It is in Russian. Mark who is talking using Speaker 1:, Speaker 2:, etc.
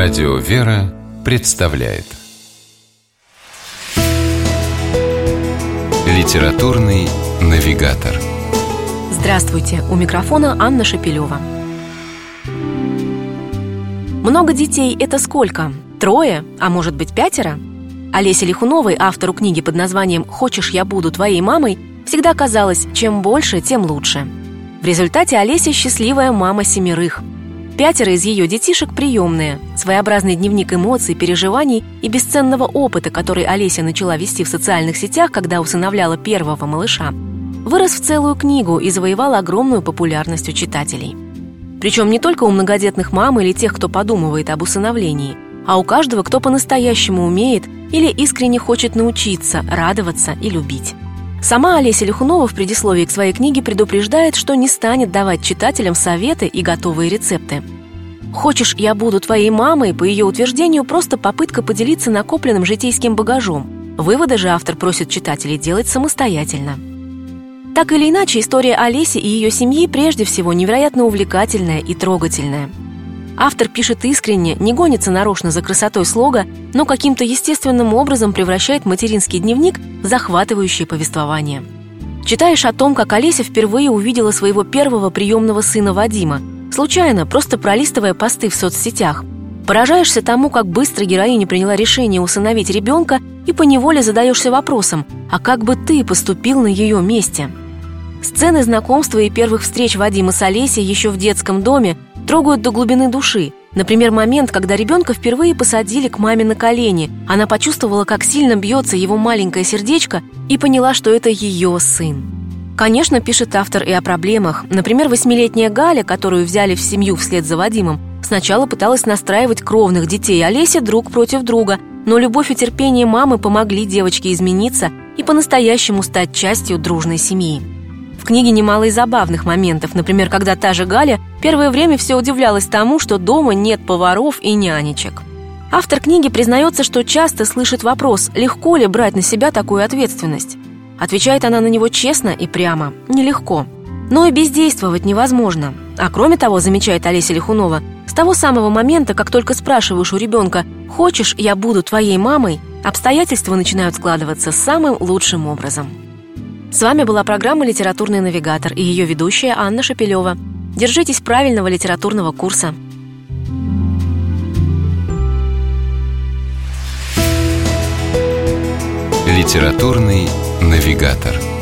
Speaker 1: Радио «Вера» представляет Литературный навигатор
Speaker 2: Здравствуйте! У микрофона Анна Шапилева. Много детей – это сколько? Трое? А может быть пятеро? Олесе Лихуновой, автору книги под названием «Хочешь, я буду твоей мамой», всегда казалось, чем больше, тем лучше. В результате Олеся счастливая мама семерых – Пятеро из ее детишек приемные. Своеобразный дневник эмоций, переживаний и бесценного опыта, который Олеся начала вести в социальных сетях, когда усыновляла первого малыша, вырос в целую книгу и завоевал огромную популярность у читателей. Причем не только у многодетных мам или тех, кто подумывает об усыновлении, а у каждого, кто по-настоящему умеет или искренне хочет научиться, радоваться и любить. Сама Олеся Лихунова в предисловии к своей книге предупреждает, что не станет давать читателям советы и готовые рецепты. «Хочешь, я буду твоей мамой?» по ее утверждению просто попытка поделиться накопленным житейским багажом. Выводы же автор просит читателей делать самостоятельно. Так или иначе, история Олеси и ее семьи прежде всего невероятно увлекательная и трогательная – Автор пишет искренне, не гонится нарочно за красотой слога, но каким-то естественным образом превращает материнский дневник в захватывающее повествование. Читаешь о том, как Олеся впервые увидела своего первого приемного сына Вадима, случайно, просто пролистывая посты в соцсетях. Поражаешься тому, как быстро героиня приняла решение усыновить ребенка и поневоле задаешься вопросом, а как бы ты поступил на ее месте? Сцены знакомства и первых встреч Вадима с Олесей еще в детском доме трогают до глубины души. Например, момент, когда ребенка впервые посадили к маме на колени. Она почувствовала, как сильно бьется его маленькое сердечко и поняла, что это ее сын. Конечно, пишет автор и о проблемах. Например, восьмилетняя Галя, которую взяли в семью вслед за Вадимом, сначала пыталась настраивать кровных детей Олеся друг против друга, но любовь и терпение мамы помогли девочке измениться и по-настоящему стать частью дружной семьи книге немало и забавных моментов, например, когда та же Галя первое время все удивлялась тому, что дома нет поваров и нянечек. Автор книги признается, что часто слышит вопрос, легко ли брать на себя такую ответственность. Отвечает она на него честно и прямо – нелегко. Но и бездействовать невозможно. А кроме того, замечает Олеся Лихунова, с того самого момента, как только спрашиваешь у ребенка «Хочешь, я буду твоей мамой?», обстоятельства начинают складываться самым лучшим образом. С вами была программа «Литературный навигатор» и ее ведущая Анна Шапилева. Держитесь правильного литературного курса.
Speaker 1: «Литературный навигатор»